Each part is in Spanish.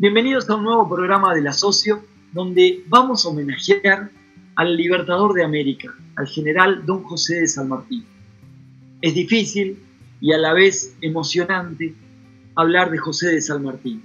Bienvenidos a un nuevo programa de La Socio, donde vamos a homenajear al libertador de América, al general Don José de San Martín. Es difícil y a la vez emocionante hablar de José de San Martín.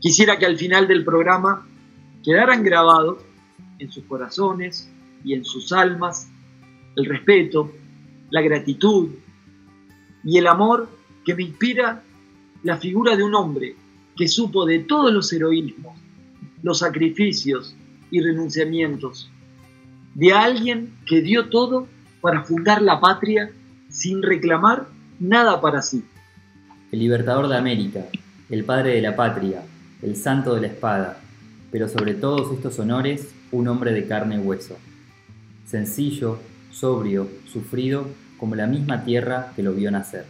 Quisiera que al final del programa quedaran grabados en sus corazones y en sus almas el respeto, la gratitud y el amor que me inspira la figura de un hombre que supo de todos los heroísmos, los sacrificios y renunciamientos, de alguien que dio todo para fundar la patria sin reclamar nada para sí. El libertador de América, el padre de la patria, el santo de la espada, pero sobre todos estos honores, un hombre de carne y hueso. Sencillo, sobrio, sufrido, como la misma tierra que lo vio nacer.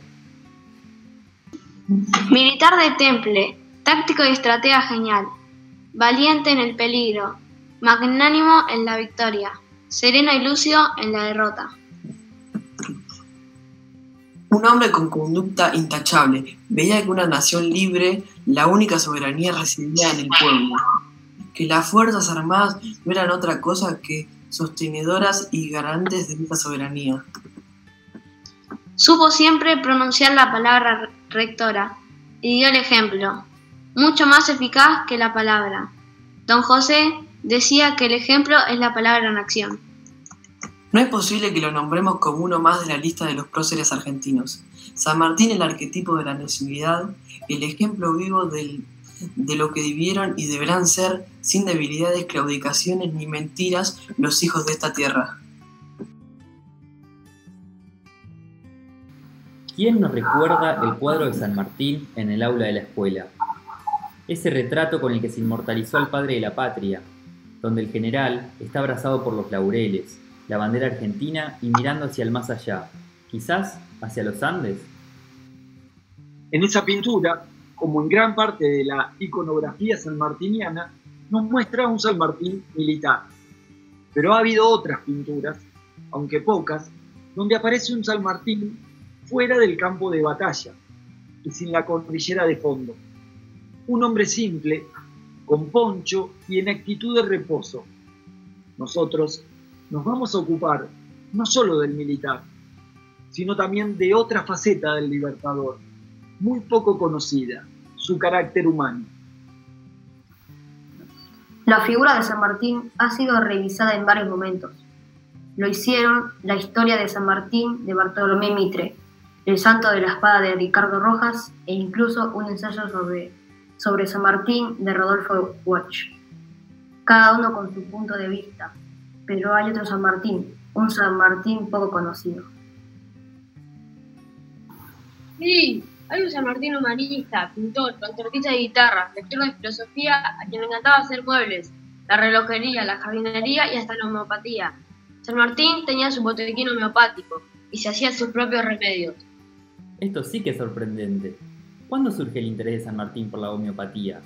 Militar de temple, táctico y estratega genial, valiente en el peligro, magnánimo en la victoria, sereno y lúcido en la derrota. Un hombre con conducta intachable. Veía que una nación libre, la única soberanía residía en el pueblo, que las Fuerzas Armadas no eran otra cosa que sostenedoras y garantes de esa soberanía. Supo siempre pronunciar la palabra rectora y dio el ejemplo, mucho más eficaz que la palabra. Don José decía que el ejemplo es la palabra en acción. No es posible que lo nombremos como uno más de la lista de los próceres argentinos. San Martín, el arquetipo de la nacionalidad, el ejemplo vivo de lo que vivieron y deberán ser, sin debilidades, claudicaciones ni mentiras, los hijos de esta tierra. ¿Quién nos recuerda el cuadro de San Martín en el aula de la escuela? Ese retrato con el que se inmortalizó al padre de la patria, donde el general está abrazado por los laureles, la bandera argentina y mirando hacia el más allá, quizás hacia los Andes. En esa pintura, como en gran parte de la iconografía sanmartiniana, nos muestra un San Martín militar. Pero ha habido otras pinturas, aunque pocas, donde aparece un San Martín fuera del campo de batalla y sin la cordillera de fondo. Un hombre simple, con poncho y en actitud de reposo. Nosotros nos vamos a ocupar no solo del militar, sino también de otra faceta del libertador, muy poco conocida, su carácter humano. La figura de San Martín ha sido revisada en varios momentos. Lo hicieron la historia de San Martín de Bartolomé Mitre, el santo de la espada de Ricardo Rojas e incluso un ensayo sobre, sobre San Martín de Rodolfo Watch. Cada uno con su punto de vista, pero hay otro San Martín, un San Martín poco conocido. Sí, hay un San Martín humanista, pintor, concertista de guitarra, lector de filosofía, a quien le encantaba hacer muebles, la relojería, la jardinería y hasta la homeopatía. San Martín tenía su botequín homeopático y se hacía sus propios remedios. Esto sí que es sorprendente. ¿Cuándo surge el interés de San Martín por la homeopatía?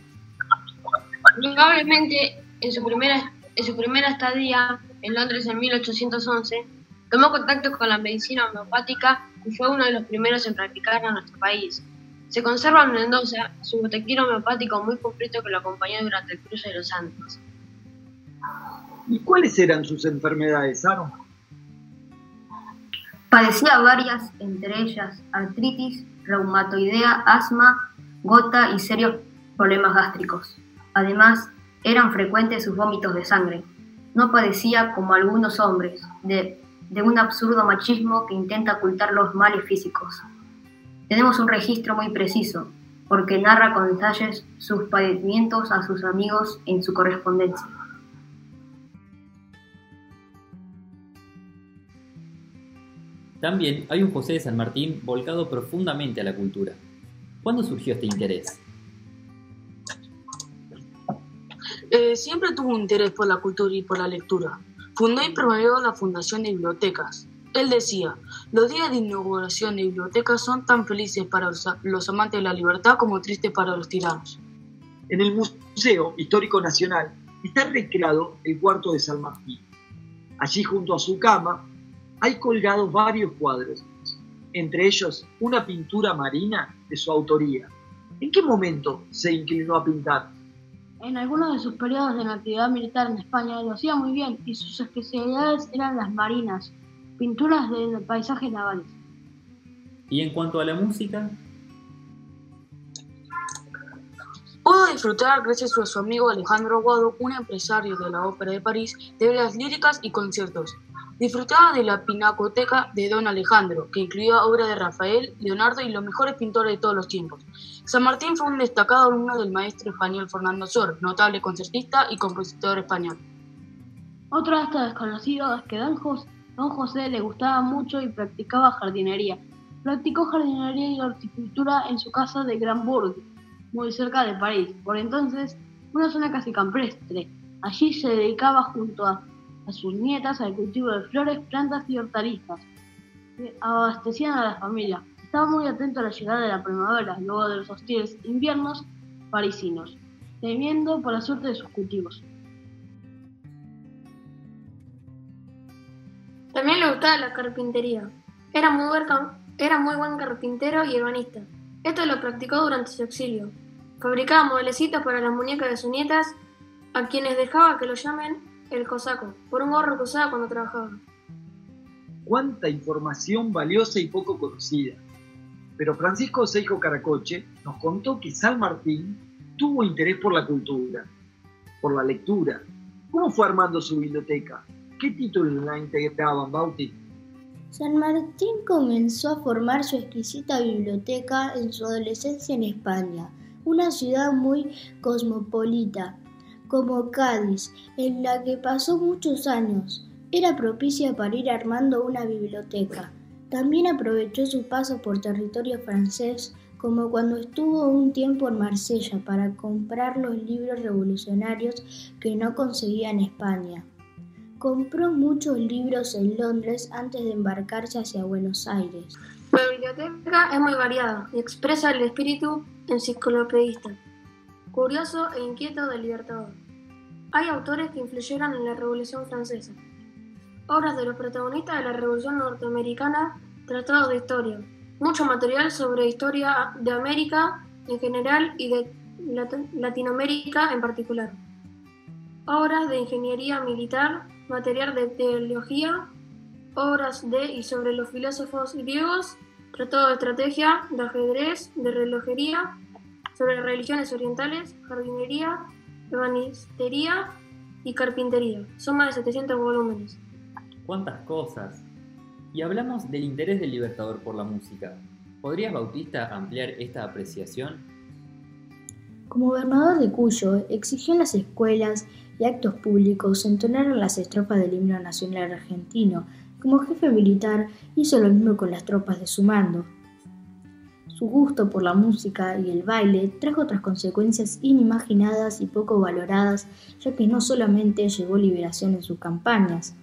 Probablemente en su primera, en su primera estadía en Londres en 1811, tomó contacto con la medicina homeopática y fue uno de los primeros en practicarla en nuestro país. Se conserva en Mendoza su botequín homeopático muy completo que lo acompañó durante el cruce de los Andes. ¿Y cuáles eran sus enfermedades, Aaron? Padecía varias, entre ellas artritis, reumatoidea, asma, gota y serios problemas gástricos. Además, eran frecuentes sus vómitos de sangre, no padecía, como algunos hombres, de, un absurdo machismo que intenta ocultar los males físicos. Tenemos un registro muy preciso, porque narra con detalles sus padecimientos a sus amigos en su correspondencia. También hay un José de San Martín volcado profundamente a la cultura. ¿Cuándo surgió este interés? Eh, siempre tuvo interés por la cultura y por la lectura. Fundó y promovió la Fundación de Bibliotecas. Él decía, los días de inauguración de bibliotecas son tan felices para los amantes de la libertad como tristes para los tiranos. En el Museo Histórico Nacional está recreado el cuarto de San Martín. Allí junto a su cama hay colgados varios cuadros, entre ellos una pintura marina de su autoría, ¿En qué momento se inclinó a pintar? En algunos de sus periodos de actividad militar en España lo hacía muy bien y sus especialidades eran las marinas, pinturas de paisajes navales. Y en cuanto a la música, Pudo disfrutar, gracias a su amigo Alejandro Aguado, un empresario de la Ópera de París, de obras líricas y conciertos. Disfrutaba de la pinacoteca de Don Alejandro, que incluía obras de Rafael, Leonardo y los mejores pintores de todos los tiempos. San Martín fue un destacado alumno del maestro español Fernando Sor, notable concertista y compositor español. Otro dato desconocido es que don José, le gustaba mucho y practicaba jardinería. Practicó jardinería y horticultura en su casa de Granbourg, muy cerca de París, por entonces una zona casi campestre. Allí se dedicaba junto a, a sus nietas al cultivo de flores, plantas y hortalizas. que Abastecían a la familia. Estaba muy atento a la llegada de la primavera, luego de los hostiles inviernos parisinos, temiendo por la suerte de sus cultivos. También le gustaba la carpintería. Era muy, buen, era muy buen carpintero y urbanista. Esto lo practicó durante su exilio. Fabricaba modelecitos para las muñecas de sus nietas, a quienes dejaba que lo llamen el cosaco, por un gorro que usaba cuando trabajaba. Cuánta información valiosa y poco conocida. Pero Francisco Seijo Caracoche nos contó que San Martín tuvo interés por la cultura, por la lectura. ¿Cómo fue armando su biblioteca? ¿Qué títulos la integraban, Bauti? San Martín comenzó a formar su exquisita biblioteca en su adolescencia en España, una ciudad muy cosmopolita, como Cádiz, en la que pasó muchos años. Era propicia para ir armando una biblioteca. También aprovechó su paso por territorio francés, como cuando estuvo un tiempo en Marsella para comprar los libros revolucionarios que no conseguía en España. Compró muchos libros en Londres antes de embarcarse hacia Buenos Aires. La biblioteca es muy variada y expresa el espíritu enciclopedista, curioso e inquieto del libertador. Hay autores que influyeron en la Revolución Francesa. Obras de los protagonistas de la Revolución Norteamericana, tratados de historia, mucho material sobre historia de América en general y de Lat- Latinoamérica en particular. Obras de ingeniería militar, material de teología, obras de y sobre los filósofos griegos, tratado de estrategia, de ajedrez, de relojería, sobre religiones orientales, jardinería, ebanistería y carpintería. Son más de 700 volúmenes. ¿cuántas cosas? Y hablamos del interés del Libertador por la música. ¿Podrías, Bautista, ampliar esta apreciación? Como gobernador de Cuyo, exigió en las escuelas y actos públicos entonaran las estrofas del himno nacional argentino. Como jefe militar, hizo lo mismo con las tropas de su mando. Su gusto por la música y el baile trajo otras consecuencias inimaginadas y poco valoradas, ya que no solamente llevó liberación en sus campañas.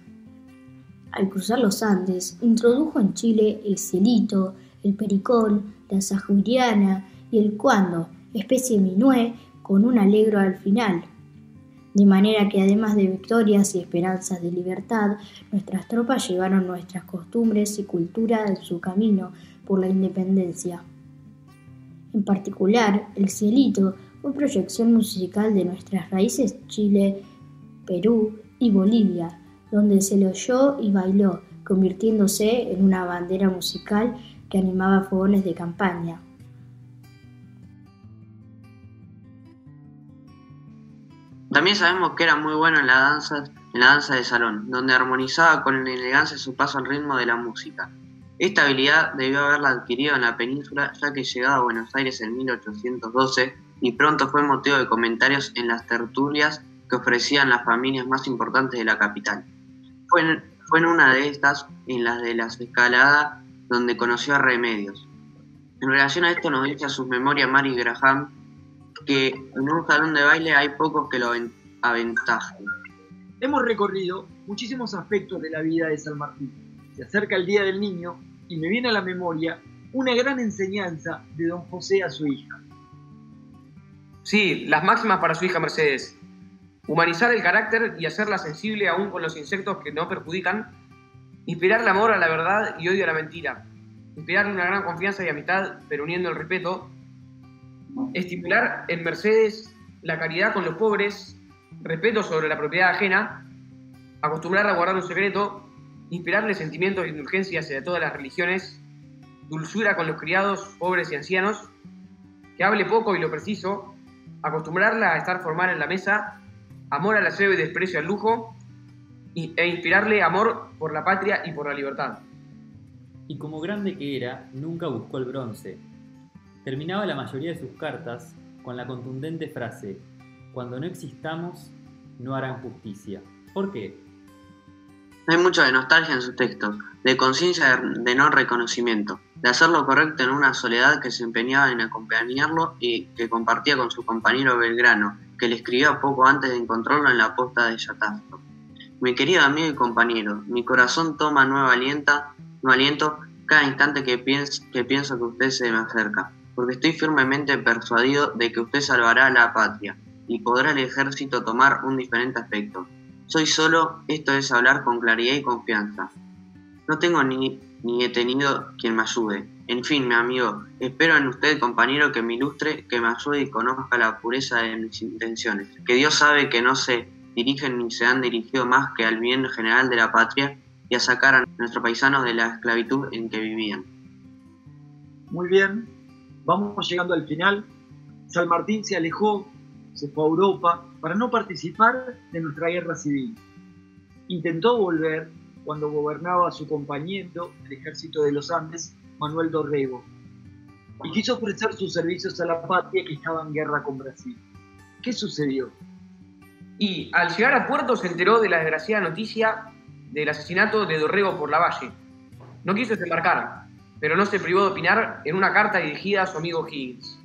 Al cruzar los Andes, introdujo en Chile el cielito, el pericón, la sajuriana y el cuando, especie minué con un alegro al final. De manera que además de victorias y esperanzas de libertad, nuestras tropas llevaron nuestras costumbres y cultura en su camino por la independencia. En particular, el cielito fue proyección musical de nuestras raíces Chile, Perú y Bolivia, donde se le oyó y bailó, convirtiéndose en una bandera musical que animaba fogones de campaña. También sabemos que era muy bueno en la danza, en la danza de salón, donde armonizaba con elegancia su paso al ritmo de la música. Esta habilidad debió haberla adquirido en la península, ya que llegaba a Buenos Aires en 1812 y pronto fue motivo de comentarios en las tertulias que ofrecían las familias más importantes de la capital. Fue en, fue en una de estas, en las de las escaladas, donde conoció a Remedios. En relación a esto nos dice a sus memorias Mary Graham que en un salón de baile hay pocos que lo aven- aventajen. Hemos recorrido muchísimos aspectos de la vida de San Martín. Se acerca el Día del Niño y me viene a la memoria una gran enseñanza de don José a su hija. Sí, las máximas para su hija Mercedes. Humanizar el carácter y hacerla sensible aún con los insectos que no perjudican. Inspirar el amor a la verdad y odio a la mentira. Inspirarle una gran confianza y amistad, pero uniendo el respeto. estimular en Mercedes la caridad con los pobres, respeto sobre la propiedad ajena, acostumbrar a guardar un secreto, inspirarle sentimientos de indulgencia hacia todas las religiones, dulzura con los criados, pobres y ancianos, que hable poco y lo preciso, acostumbrarla a estar formal en la mesa, amor al aseo y desprecio al lujo, e inspirarle amor por la patria y por la libertad. Y como grande que era, nunca buscó el bronce. Terminaba la mayoría de sus cartas con la contundente frase, cuando no existamos, no harán justicia. ¿Por qué? Hay mucho de nostalgia en sus textos, de conciencia de no reconocimiento, de hacer lo correcto en una soledad que se empeñaba en acompañarlo y que compartía con su compañero Belgrano, que le escribía poco antes de encontrarlo en la posta de Yatastro. Mi querido amigo y compañero, mi corazón toma nuevo aliento cada instante que, que pienso que usted se me acerca, porque estoy firmemente persuadido de que usted salvará la patria y podrá el ejército tomar un diferente aspecto. Soy solo, esto es hablar con claridad y confianza. No tengo ni, ni he tenido quien me ayude. En fin, mi amigo, espero en usted, compañero, que me ilustre, que me ayude y conozca la pureza de mis intenciones. Que Dios sabe que no se dirigen ni se han dirigido más que al bien general de la patria y a sacar a nuestros paisanos de la esclavitud en que vivían. Muy bien, vamos llegando al final. San Martín se alejó, se fue a Europa para no participar de nuestra guerra civil. Intentó volver cuando gobernaba su compañero, el ejército de los Andes, Manuel Dorrego, y quiso ofrecer sus servicios a la patria que estaba en guerra con Brasil. ¿Qué sucedió? Y al llegar a puerto se enteró de la desgraciada noticia del asesinato de Dorrego por la Valle. No quiso desembarcar, pero no se privó de opinar en una carta dirigida a su amigo Higgins.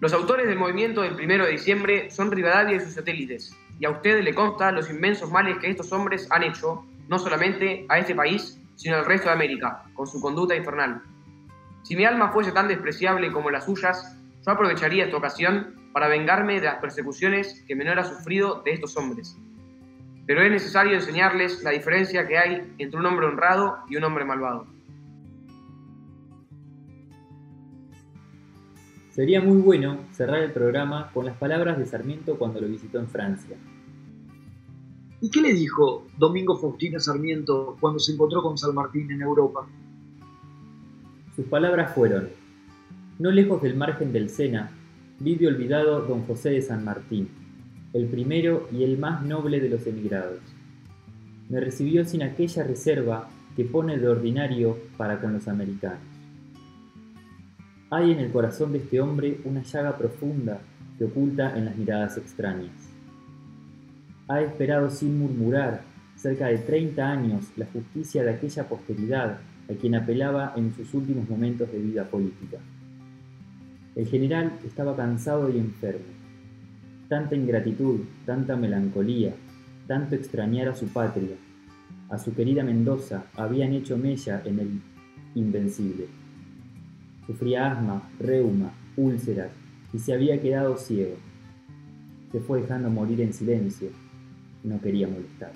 Los autores del movimiento del 1 de diciembre son Rivadavia y sus satélites, y a usted le consta los inmensos males que estos hombres han hecho, no solamente a este país, sino al resto de América, con su conducta infernal. Si mi alma fuese tan despreciable como las suyas, yo aprovecharía esta ocasión para vengarme de las persecuciones que menor ha sufrido de estos hombres. Pero es necesario enseñarles la diferencia que hay entre un hombre honrado y un hombre malvado. Sería muy bueno cerrar el programa con las palabras de Sarmiento cuando lo visitó en Francia. ¿Y qué le dijo Domingo Faustino Sarmiento cuando se encontró con San Martín en Europa? Sus palabras fueron, no lejos del margen del Sena, vive olvidado don José de San Martín, el primero y el más noble de los emigrados. Me recibió sin aquella reserva que pone de ordinario para con los americanos. Hay en el corazón de este hombre una llaga profunda que oculta en las miradas extrañas. Ha esperado sin murmurar cerca de 30 años la justicia de aquella posteridad a quien apelaba en sus últimos momentos de vida política. El general estaba cansado y enfermo. Tanta ingratitud, tanta melancolía, tanto extrañar a su patria, a su querida Mendoza, habían hecho mella en el invencible. Sufría asma, reuma, úlceras y se había quedado ciego. Se fue dejando morir en silencio. No quería molestar.